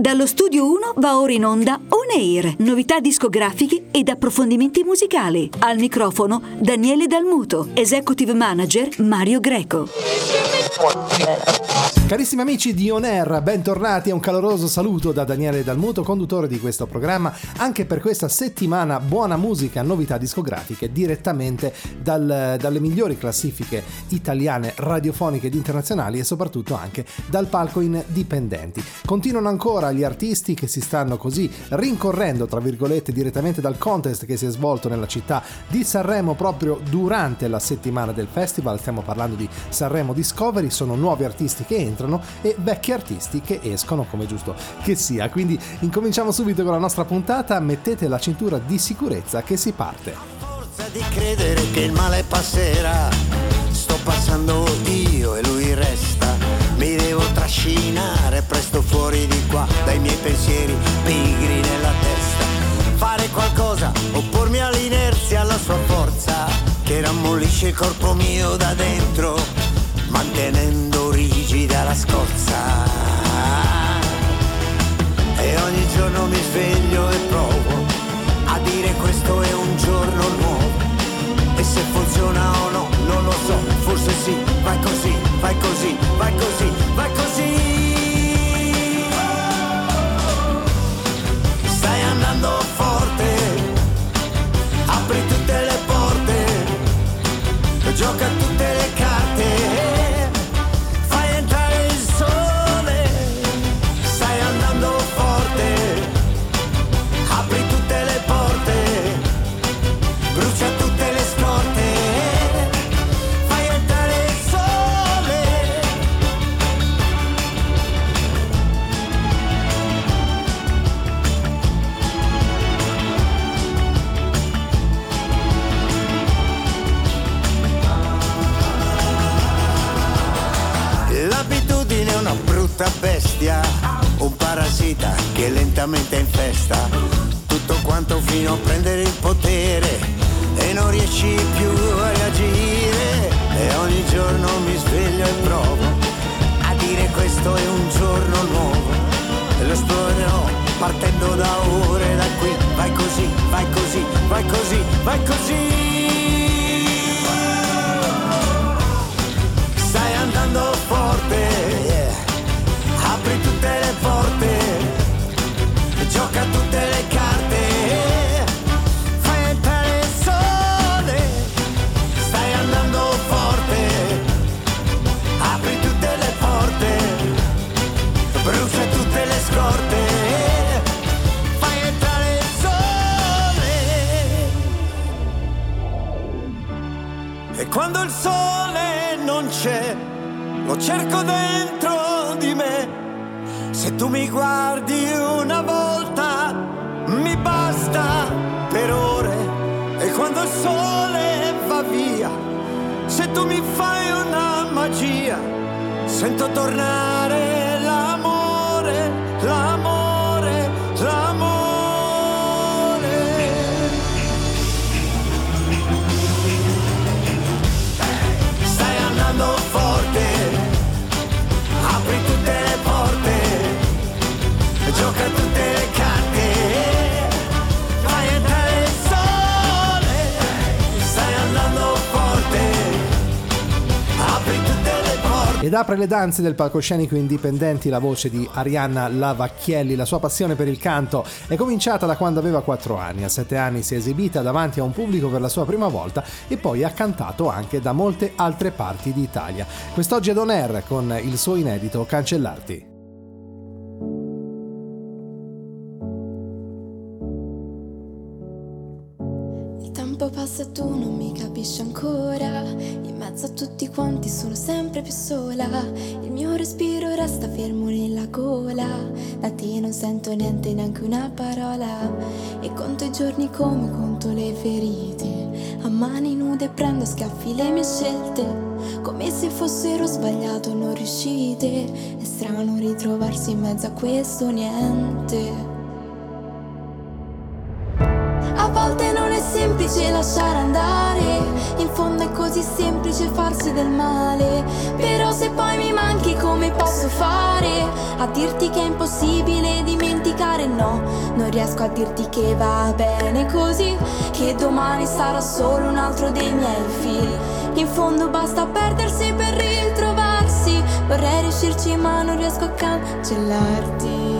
Dallo studio 1 va ora in onda On Air, novità discografiche ed approfondimenti musicali. Al microfono Daniele Dalmuto, executive manager Mario Greco. Carissimi amici di On Air, bentornati e un caloroso saluto da Daniele Dalmuto, conduttore di questo programma. Anche per questa settimana buona musica, novità discografiche direttamente dal, dalle migliori classifiche italiane, radiofoniche ed internazionali e soprattutto anche dal palco indipendenti. Continuano ancora gli artisti che si stanno così rincorrendo, tra virgolette, direttamente dal contest che si è svolto nella città di Sanremo proprio durante la settimana del festival. Stiamo parlando di Sanremo Discovery, sono nuovi artisti che entrano e vecchi artisti che escono come giusto che sia. Quindi incominciamo subito con la nostra puntata, mettete la cintura di sicurezza che si parte. Forza di credere che il male passerà, sto passando io e lui resta. Mi devo trascinare presto fuori di qua dai miei pensieri pigri nella testa. Fare qualcosa, oppormi all'inerzia, alla sua forza, che rammollisce il corpo mio da dentro, mantenendo rigida la scorza. E ogni giorno mi sveglio e provo a dire questo è un giorno nuovo. E se funziona o no, non lo so, forse sì, vai così, vai così, gioca tutte ed apre le danze del palcoscenico indipendenti la voce di Arianna Lavacchielli la sua passione per il canto è cominciata da quando aveva 4 anni. A 7 anni si è esibita davanti a un pubblico per la sua prima volta e poi ha cantato anche da molte altre parti d'Italia. Quest'oggi è Don Air con il suo inedito Cancellarti. Tempo passa e tu non mi capisci ancora. Mezzo a tutti quanti sono sempre più sola. Il mio respiro resta fermo nella gola. Da te non sento niente, neanche una parola. E conto i giorni come conto le ferite. A mani nude prendo a schiaffi le mie scelte. Come se fossero sbagliato non riuscite. È strano ritrovarsi in mezzo a questo niente. Volte non è semplice lasciare andare, in fondo è così semplice farsi del male, però se poi mi manchi come posso fare? A dirti che è impossibile dimenticare, no, non riesco a dirti che va bene così, che domani sarà solo un altro dei miei figli. In fondo basta perdersi per ritrovarsi, vorrei riuscirci ma non riesco a cancellarti.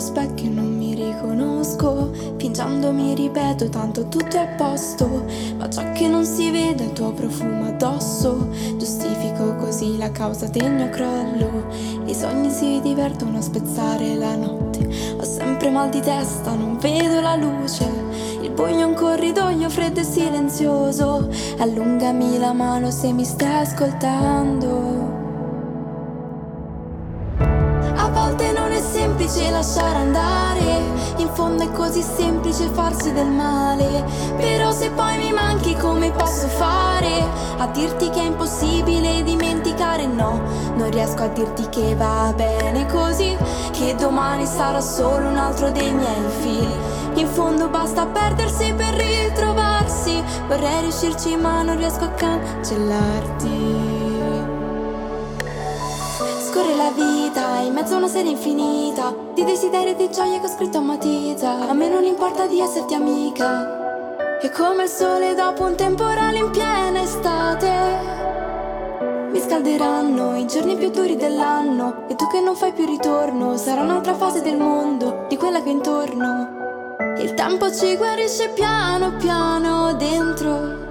Nello specchio non mi riconosco. Piangendo mi ripeto, tanto tutto è a posto. Ma ciò che non si vede è il tuo profumo addosso. Giustifico così la causa del mio crollo. I sogni si divertono a spezzare la notte. Ho sempre mal di testa, non vedo la luce. Il buio è un corridoio freddo e silenzioso. Allungami la mano se mi stai ascoltando. Semplice lasciare andare, in fondo è così semplice farsi del male, però se poi mi manchi come posso fare? A dirti che è impossibile dimenticare, no, non riesco a dirti che va bene così, che domani sarà solo un altro dei miei figli. In fondo basta perdersi per ritrovarsi, vorrei riuscirci ma non riesco a cancellarti. Scorre la vita in mezzo a una serie infinita Di desideri e di gioie che ho scritto a matita. A me non importa di esserti amica. E come il sole dopo un temporale in piena estate. Mi scalderanno i giorni più duri dell'anno E tu che non fai più ritorno Sarà un'altra fase del mondo Di quella che è intorno. Il tempo ci guarisce piano piano dentro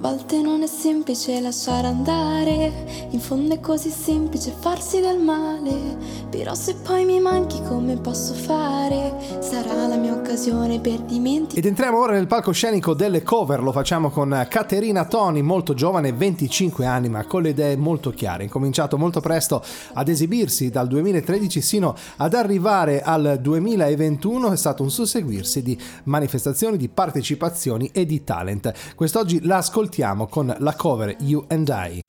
volte non è semplice lasciare andare, in fondo è così semplice farsi del male, però se poi mi manchi come posso fare, sarà la mia occasione per dimenticare. Ed entriamo ora nel palcoscenico delle cover, lo facciamo con Caterina Toni, molto giovane, 25 anni, ma con le idee molto chiare. Ha incominciato molto presto ad esibirsi dal 2013 sino ad arrivare al 2021, è stato un susseguirsi di manifestazioni, di partecipazioni e di talent. Quest'oggi la ascoltiamo con la cover You and I.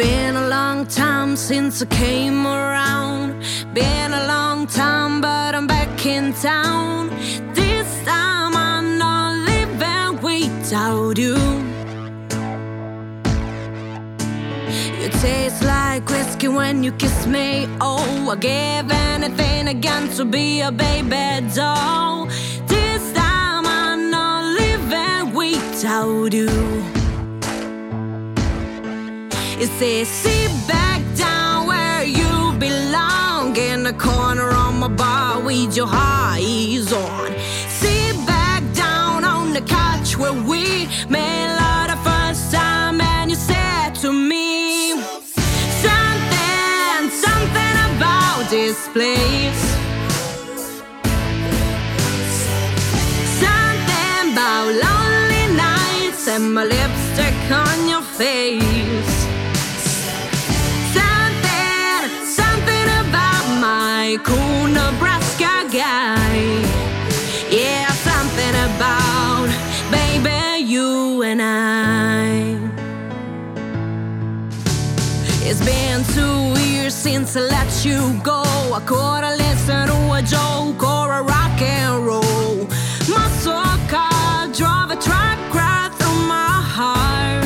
been a long time since I came around. Been a long time, but I'm back in town. This time I'm not leaving without you. You taste like whiskey when you kiss me. Oh, I give anything again to be a baby doll. This time I'm not living without you. You say, sit back down where you belong in the corner of my bar with your eyes on. Sit back down on the couch where we made love the first time, and you said to me. Something, something about this place. Something about lonely nights and my lipstick on your face. Since I let you go. I could have listened to a joke or a rock and roll. Muscle car drive a truck right through my heart.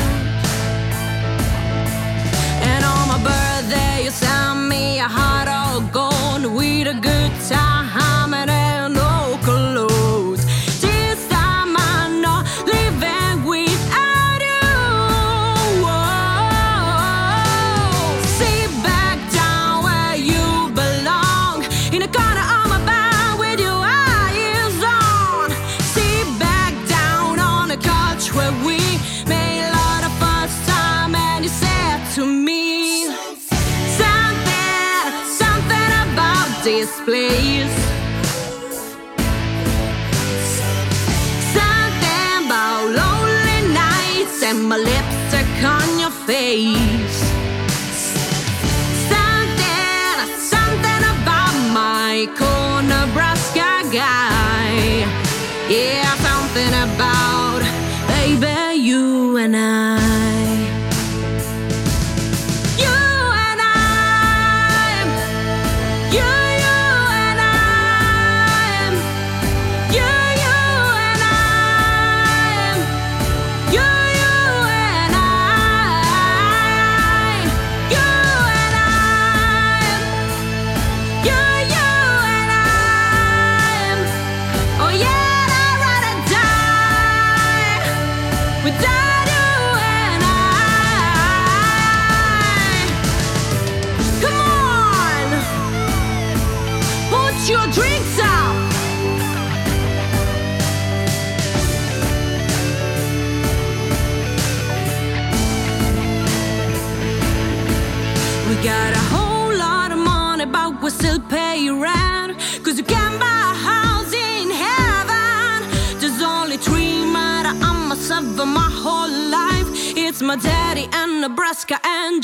And on my birthday, you sent me a heart all gold with a good time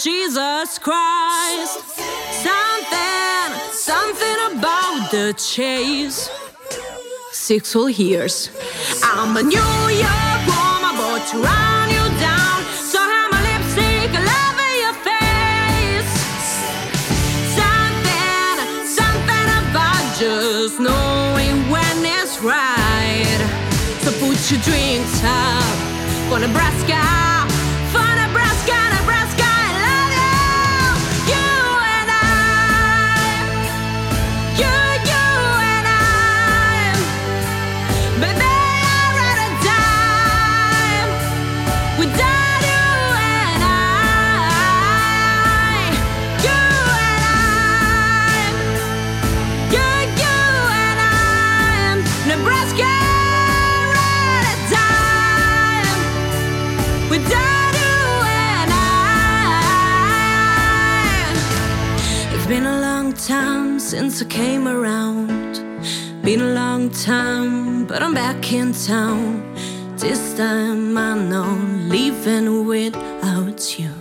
Jesus Christ. Something, something about the chase. Six whole years. I'm a New York woman, but to run you down. So have my lipstick all your face. Something, something about just knowing when it's right. So put your drinks up for Nebraska, for Nebraska. I came around. Been a long time, but I'm back in town. This time I know leaving without you.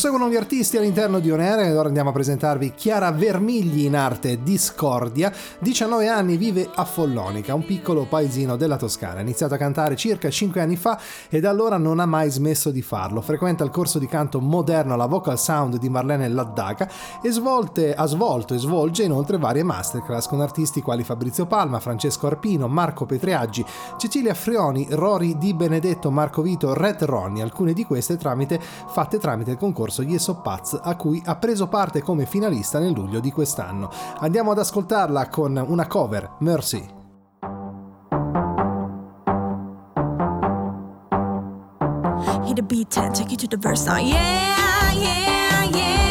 Proseguono gli artisti all'interno di Onere e ora andiamo a presentarvi Chiara Vermigli in arte Discordia. 19 anni vive a Follonica, un piccolo paesino della Toscana. Ha iniziato a cantare circa 5 anni fa e da allora non ha mai smesso di farlo. Frequenta il corso di canto moderno alla Vocal Sound di Marlene Laddaca e svolte, ha svolto e svolge inoltre varie masterclass con artisti quali Fabrizio Palma, Francesco Arpino, Marco Petriaggi, Cecilia Frioni, Rory Di Benedetto, Marco Vito, Red Ronnie, alcune di queste tramite, fatte tramite il concorso concorso Yes Paz a cui ha preso parte come finalista nel luglio di quest'anno. Andiamo ad ascoltarla con una cover, Mercy. Hit the beat, take you to the verse now. Yeah, yeah, yeah.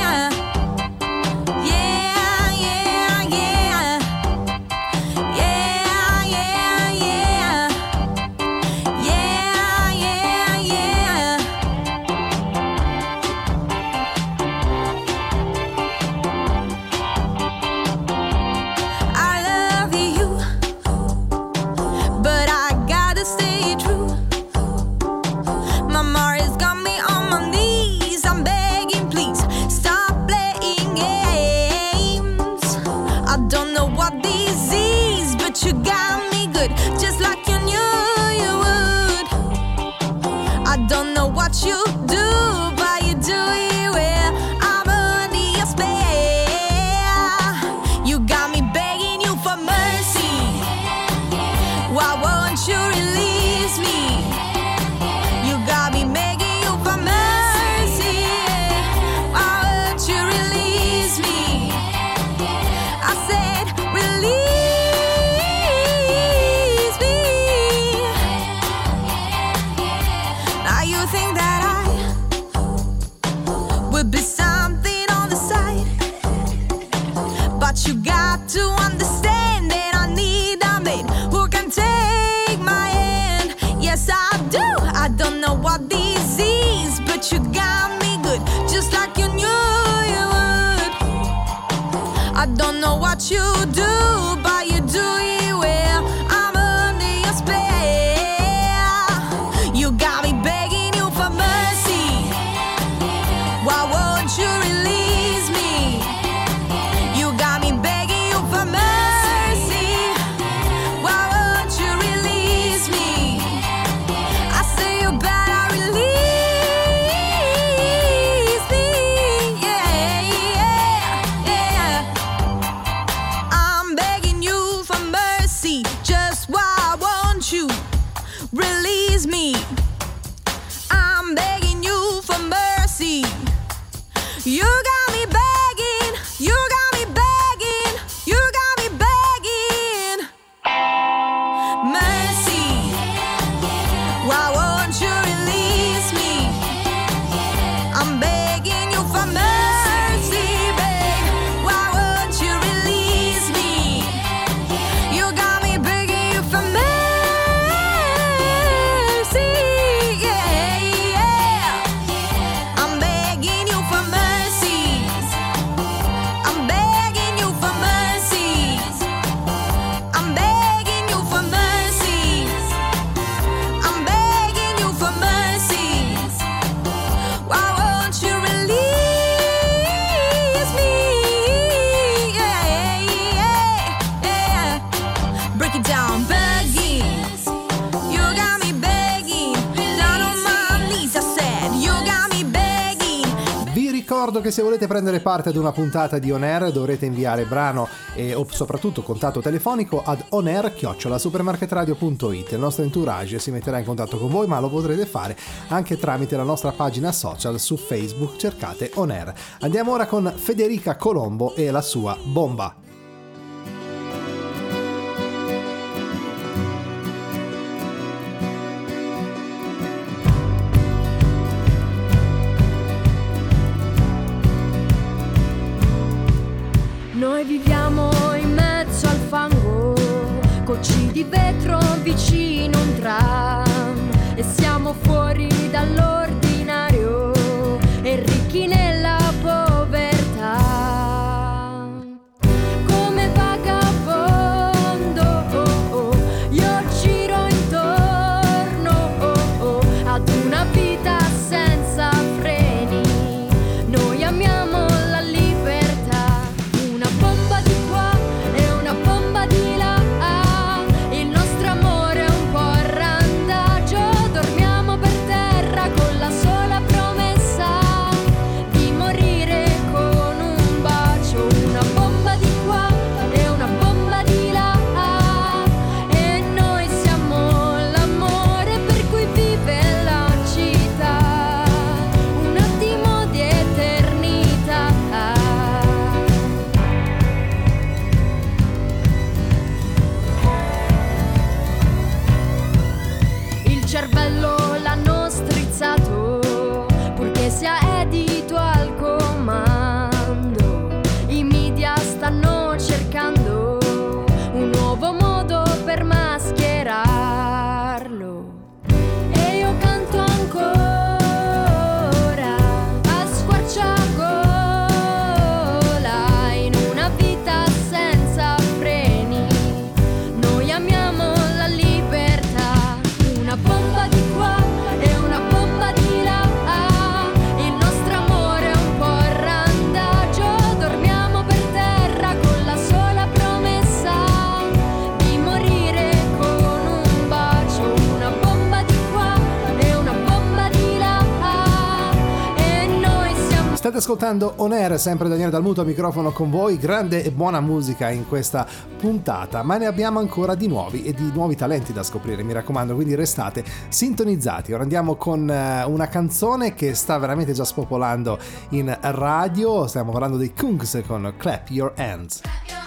you got me good, just like you knew you would. I don't know what you do. Che se volete prendere parte ad una puntata di On Air dovrete inviare brano e o soprattutto contatto telefonico ad onair-supermarketradio.it. Il nostro entourage si metterà in contatto con voi, ma lo potrete fare anche tramite la nostra pagina social su Facebook, cercate On Air. Andiamo ora con Federica Colombo e la sua bomba. Fango, cocci di vetro vicino un tram e siamo fuori dall'ordinario ascoltando On Air, sempre Daniele Dalmuto a microfono con voi, grande e buona musica in questa puntata, ma ne abbiamo ancora di nuovi e di nuovi talenti da scoprire, mi raccomando, quindi restate sintonizzati. Ora andiamo con eh, una canzone che sta veramente già spopolando in radio, stiamo parlando dei Kungs con Clap Your Hands.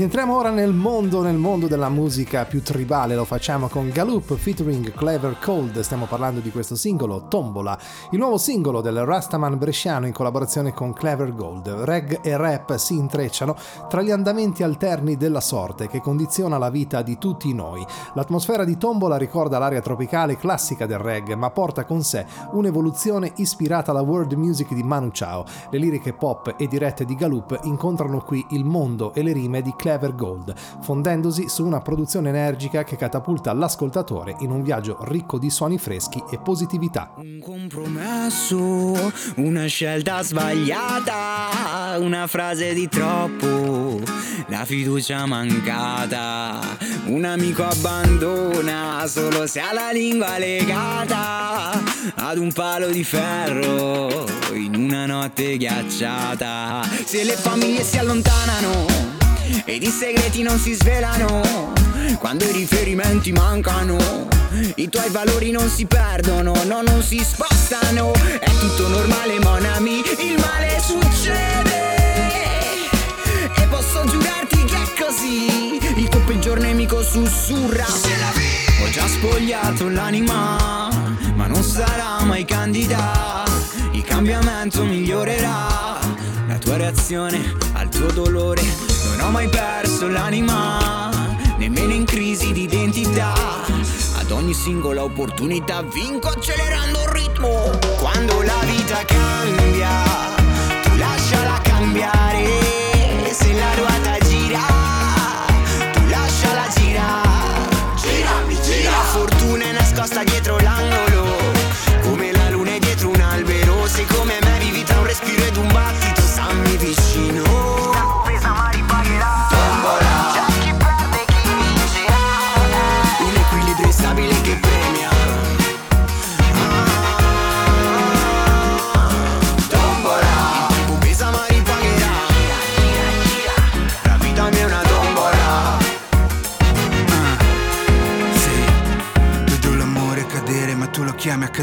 Ed entriamo ora nel mondo, nel mondo della musica più tribale, lo facciamo con Galoop featuring Clever Cold, stiamo parlando di questo singolo, Tombola, il nuovo singolo del Rastaman bresciano in collaborazione con Clever Gold. Reg e rap si intrecciano tra gli andamenti alterni della sorte che condiziona la vita di tutti noi. L'atmosfera di Tombola ricorda l'area tropicale classica del reg, ma porta con sé un'evoluzione ispirata alla world music di Manu Chao. Le liriche pop e dirette di Galoop incontrano qui il mondo e le rime di Clever Gold, fondendosi su una produzione energica che catapulta l'ascoltatore in un viaggio ricco di suoni freschi e positività. Un compromesso, una scelta sbagliata, una frase di troppo, la fiducia mancata, un amico abbandona solo se ha la lingua legata ad un palo di ferro in una notte ghiacciata. Se le famiglie si allontanano ed i segreti non si svelano, quando i riferimenti mancano, i tuoi valori non si perdono, no, non si spostano. È tutto normale, mon ami, il male succede. E posso giurarti che è così. Il tuo peggior nemico sussurra. Ho già spogliato l'anima, ma non sarà mai candida. Il cambiamento migliorerà. La tua reazione al tuo dolore. Non ho mai perso l'anima, nemmeno in crisi di identità. Ad ogni singola opportunità vinco accelerando il ritmo. Quando la vita cambia,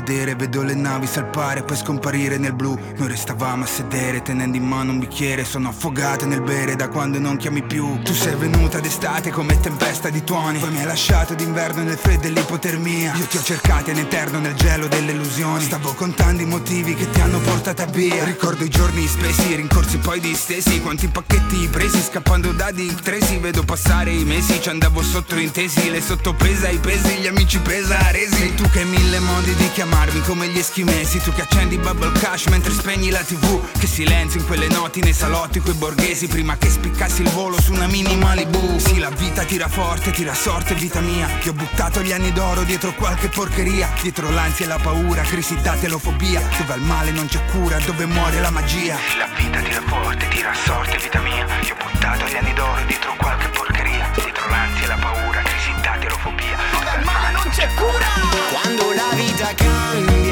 cadere. Vedo le navi salpare, poi scomparire nel blu. Noi restavamo a sedere, tenendo in mano un bicchiere. Sono affogate nel bere da quando non chiami più. Tu sei venuta d'estate come tempesta di tuoni. Poi mi hai lasciato d'inverno nel freddo e l'ipotermia. Io ti ho cercato in eterno nel gelo delle illusioni. Stavo contando i motivi che ti hanno portata via. Ricordo i giorni spesi, rincorsi poi distesi. Quanti pacchetti presi, scappando da Dick Tracy. Vedo passare i mesi, ci andavo sotto intesi. Le sottopesa, i pesi, gli amici pesaresi. Sei tu che hai mille modi di chiamarmi come gli eschimesi. Tu che accendi bubble cash mentre spegni la tv. Che silenzio in quelle noti nei salotti coi borghesi. Prima che spiccassi il volo su una mini Malibu. Sì, la vita tira forte, tira sorte, vita mia. Ti ho buttato gli anni d'oro dietro qualche porcheria. Dietro l'ansia e la paura, crisi da telofobia. Dove al male non c'è cura, dove muore la magia. La vita tira forte, tira sorte, vita mia. Ti ho buttato gli anni d'oro dietro qualche porcheria. Dietro l'ansia e la paura, crisi da non c'è cura. Quando la vita cambia,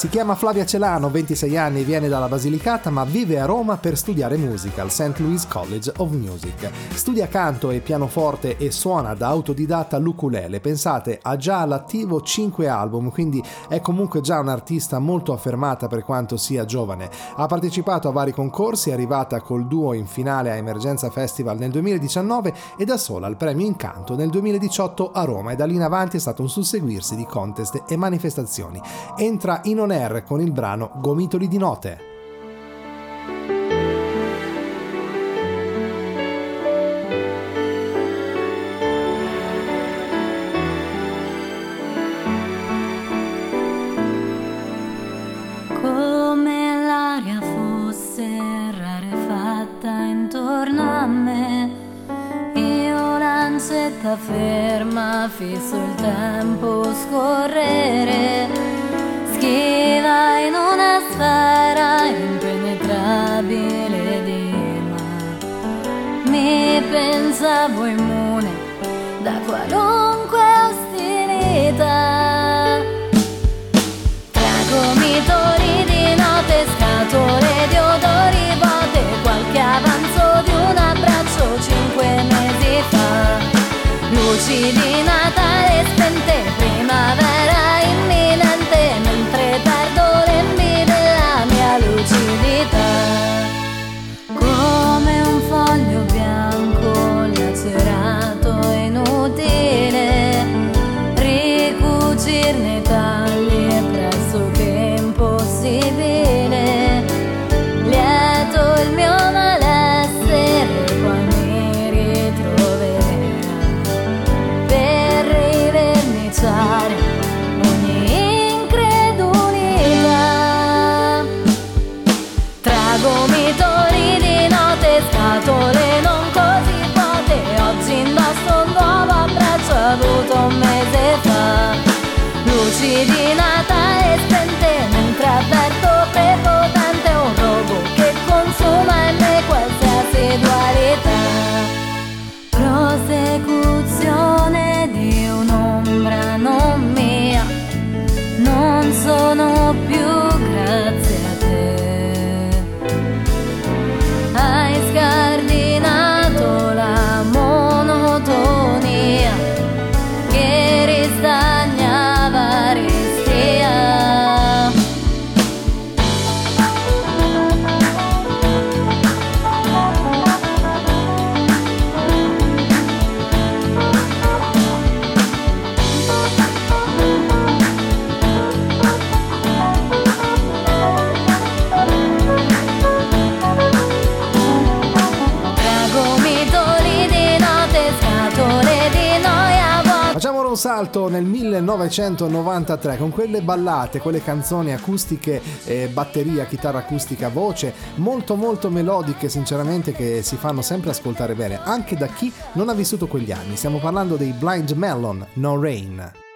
Si chiama Flavia Celano, 26 anni, viene dalla Basilicata ma vive a Roma per studiare musica al St. Louis College of Music. Studia canto e pianoforte e suona da autodidatta l'ukulele. Pensate, ha già all'attivo 5 album, quindi è comunque già un'artista molto affermata per quanto sia giovane. Ha partecipato a vari concorsi, è arrivata col duo in finale a Emergenza Festival nel 2019 e da sola al premio Incanto nel 2018 a Roma e da lì in avanti è stato un susseguirsi di contest e manifestazioni. Entra in on air con il brano Gomitoli di note. Ferma, fisso il tempo scorrere. Pensavo immune da qualunque ostilità. Tra gomitori di note, scatole di odori vuote, qualche avanzo di un abbraccio cinque mesi fa. Luci di Natale nel 1993 con quelle ballate, quelle canzoni acustiche, eh, batteria, chitarra acustica, voce, molto molto melodiche sinceramente che si fanno sempre ascoltare bene, anche da chi non ha vissuto quegli anni. Stiamo parlando dei Blind Melon, No Rain.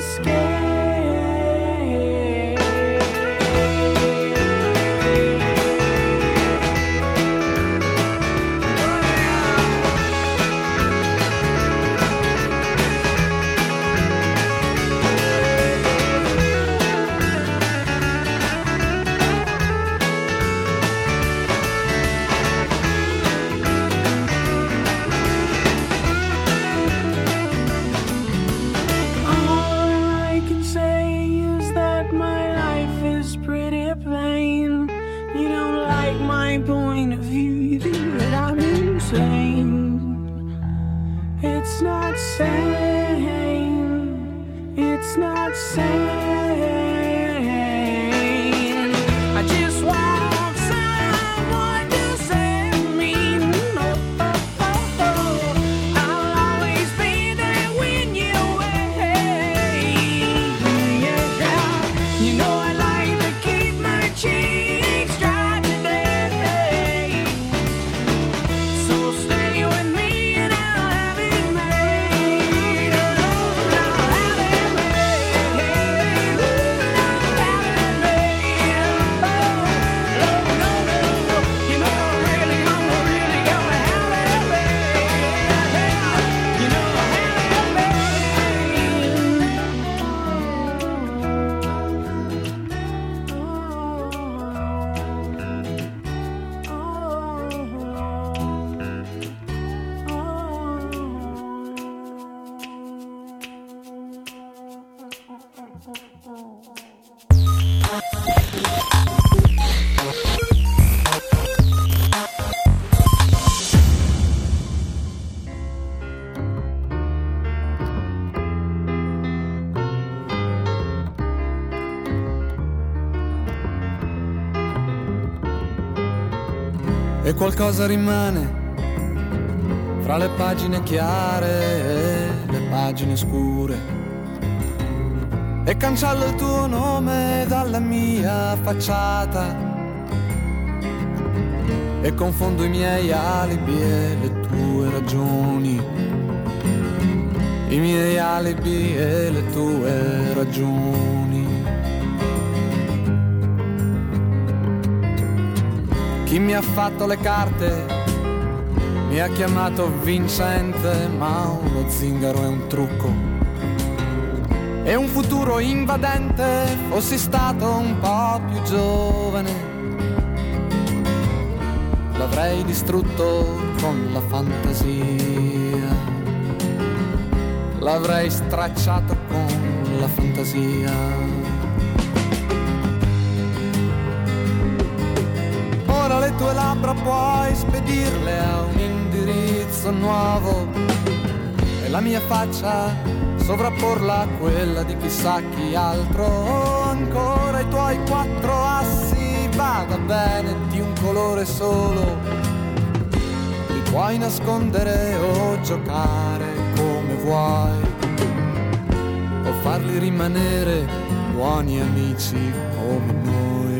Escape. E qualcosa rimane fra le pagine chiare e le pagine scure. E cancello il tuo nome dalla mia facciata e confondo i miei alibi e le tue ragioni. I miei alibi e le tue ragioni. Chi mi ha fatto le carte mi ha chiamato vincente, ma uno zingaro è un trucco. E un futuro invadente, fossi stato un po' più giovane, l'avrei distrutto con la fantasia. L'avrei stracciato con la fantasia. Ora le tue labbra puoi spedirle a un indirizzo nuovo e la mia faccia sovrapporla a quella di chissà chi altro. Ancora i tuoi quattro assi, vada bene di un colore solo. Li puoi nascondere o giocare come vuoi, o farli rimanere buoni amici come noi.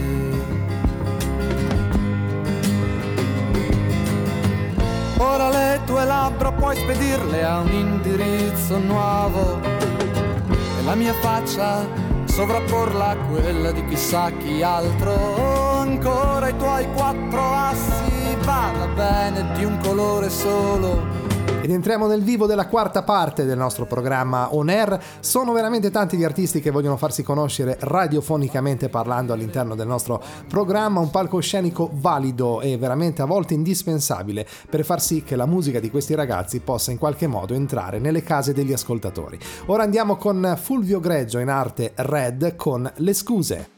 Le tue labbra puoi spedirle a un indirizzo nuovo e la mia faccia sovrapporla a quella di chissà chi altro. Ancora i tuoi quattro assi, vada bene di un colore solo. Ed entriamo nel vivo della quarta parte del nostro programma On Air. Sono veramente tanti gli artisti che vogliono farsi conoscere radiofonicamente parlando all'interno del nostro programma, un palcoscenico valido e veramente a volte indispensabile per far sì che la musica di questi ragazzi possa in qualche modo entrare nelle case degli ascoltatori. Ora andiamo con Fulvio Greggio in arte Red con Le scuse.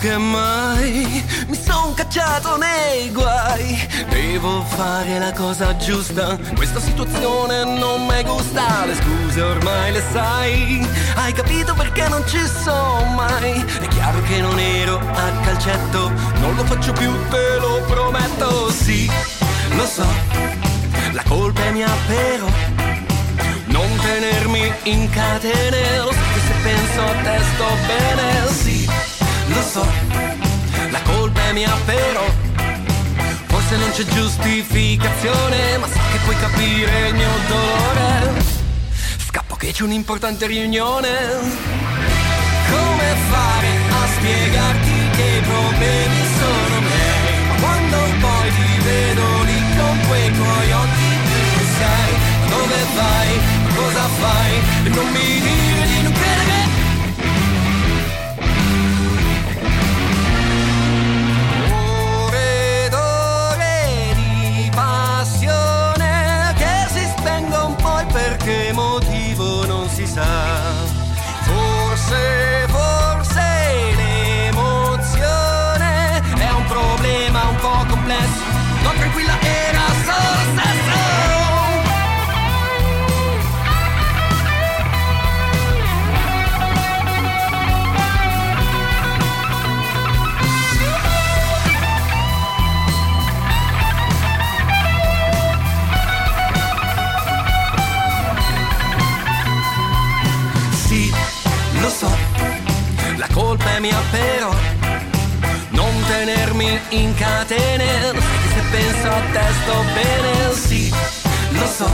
Che mai mi son cacciato nei guai. Devo fare la cosa giusta. Questa situazione non mi gusta. Le scuse ormai le sai. Hai capito perché non ci sono mai. È chiaro che non ero a calcetto. Non lo faccio più, te lo prometto. Sì, lo so. La colpa è mia però. Non tenermi in catene, so che se penso a te sto bene, sì, lo so, la colpa è mia però, forse non c'è giustificazione, ma so che puoi capire il mio dolore. Scappo che c'è un'importante riunione. Come fare a spiegarti che i problemi sono miei? Ma quando poi ti vedo lì con quei tuoi occhi sai ma dove vai, cosa fai? Non mi dire sto bene Sì, lo so,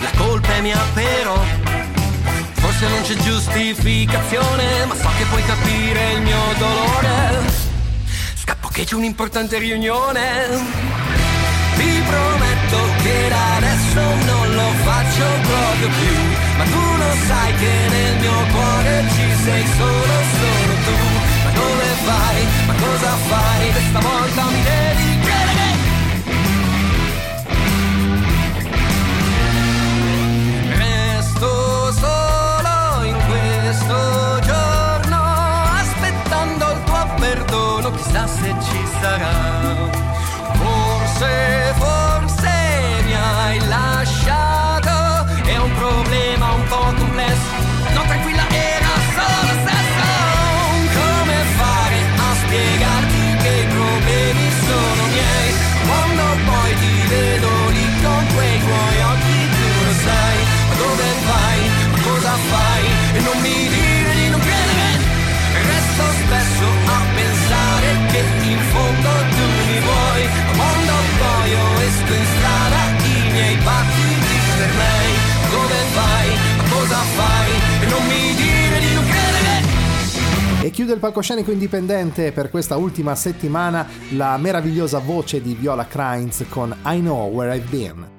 la colpa è mia però Forse non c'è giustificazione Ma so che puoi capire il mio dolore Scappo che c'è un'importante riunione ti prometto che da adesso non lo faccio proprio più Ma tu lo sai che nel mio cuore ci sei solo, solo tu Ma dove vai? Ma cosa fai? Questa volta mi devi Chissà se ci sarà Forse, forse mi hai lasciato È un problema un po' complesso palcoscenico indipendente per questa ultima settimana la meravigliosa voce di Viola Krainz con I Know Where I've Been.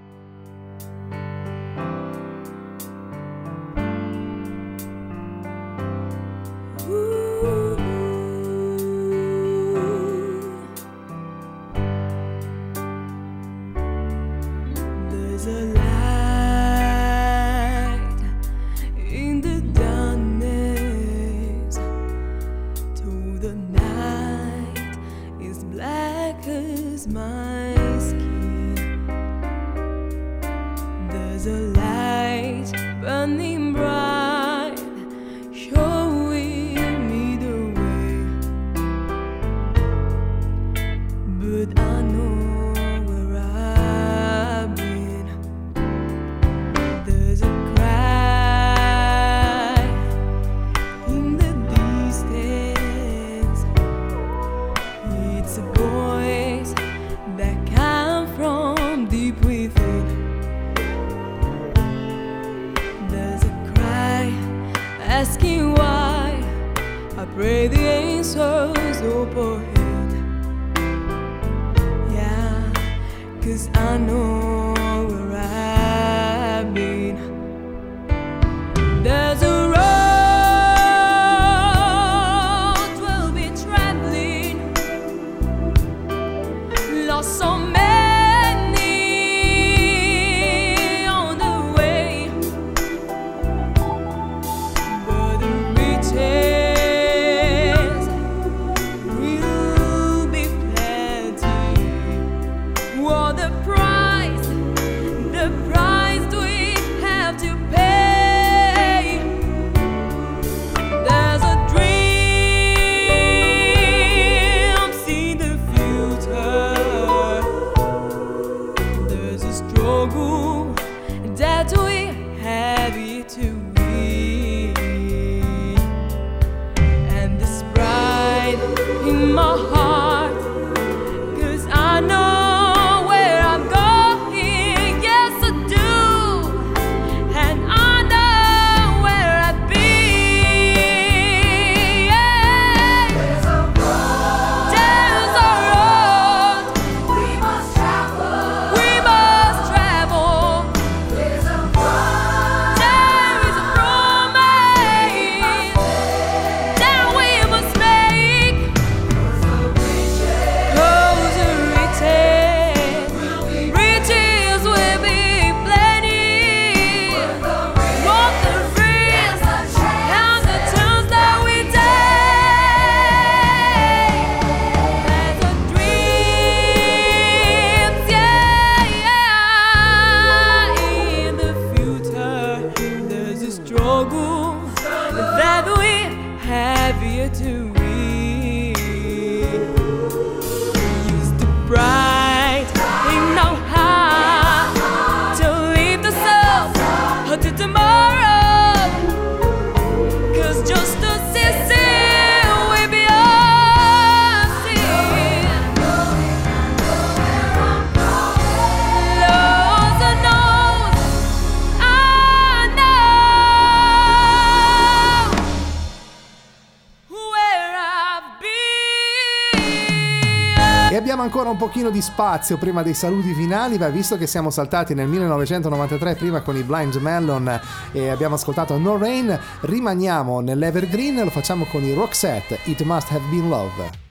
do ancora un pochino di spazio prima dei saluti finali, ma visto che siamo saltati nel 1993 prima con i Blind Melon e abbiamo ascoltato No Rain, rimaniamo nell'Evergreen, e lo facciamo con i Roxette, It Must Have Been Love.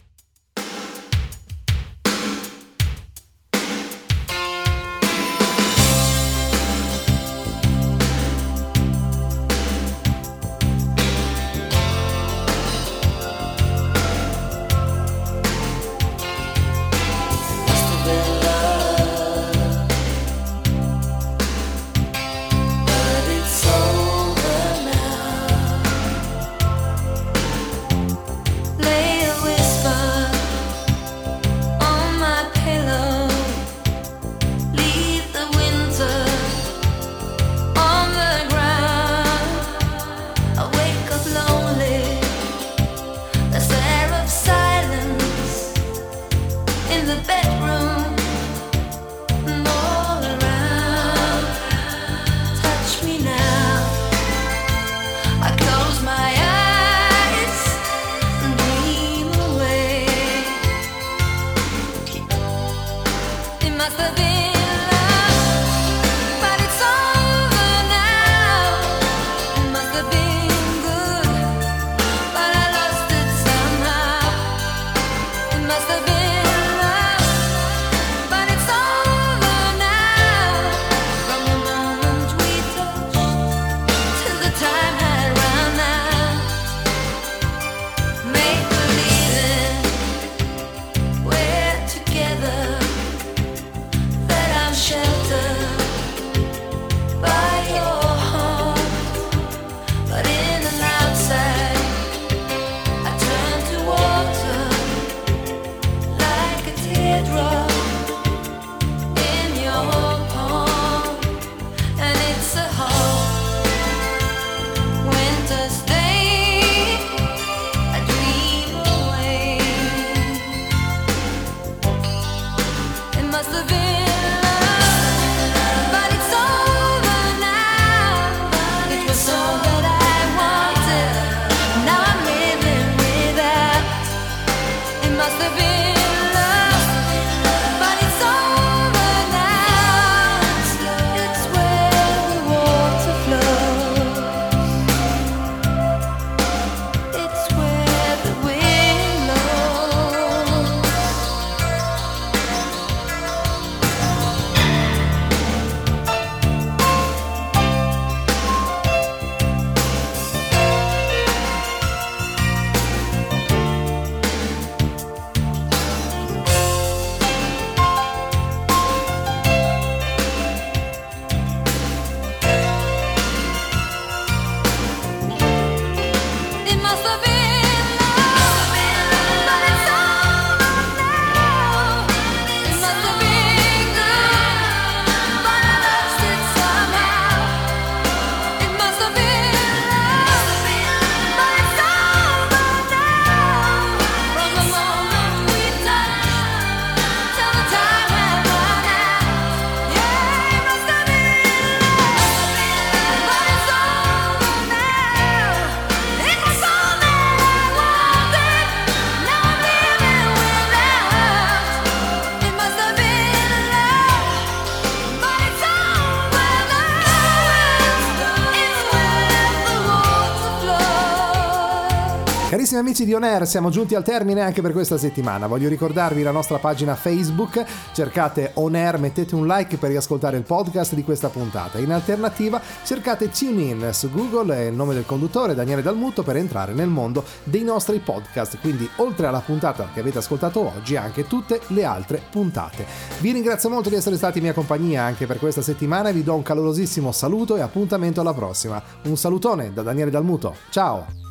Carissimi amici di On Air, siamo giunti al termine anche per questa settimana. Voglio ricordarvi la nostra pagina Facebook, cercate On Air, mettete un like per riascoltare il podcast di questa puntata. In alternativa cercate TuneIn su Google e il nome del conduttore Daniele Dalmuto per entrare nel mondo dei nostri podcast. Quindi oltre alla puntata che avete ascoltato oggi, anche tutte le altre puntate. Vi ringrazio molto di essere stati in mia compagnia anche per questa settimana e vi do un calorosissimo saluto e appuntamento alla prossima. Un salutone da Daniele Dalmuto. Ciao!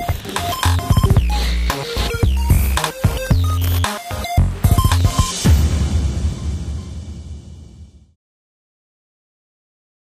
Yeah.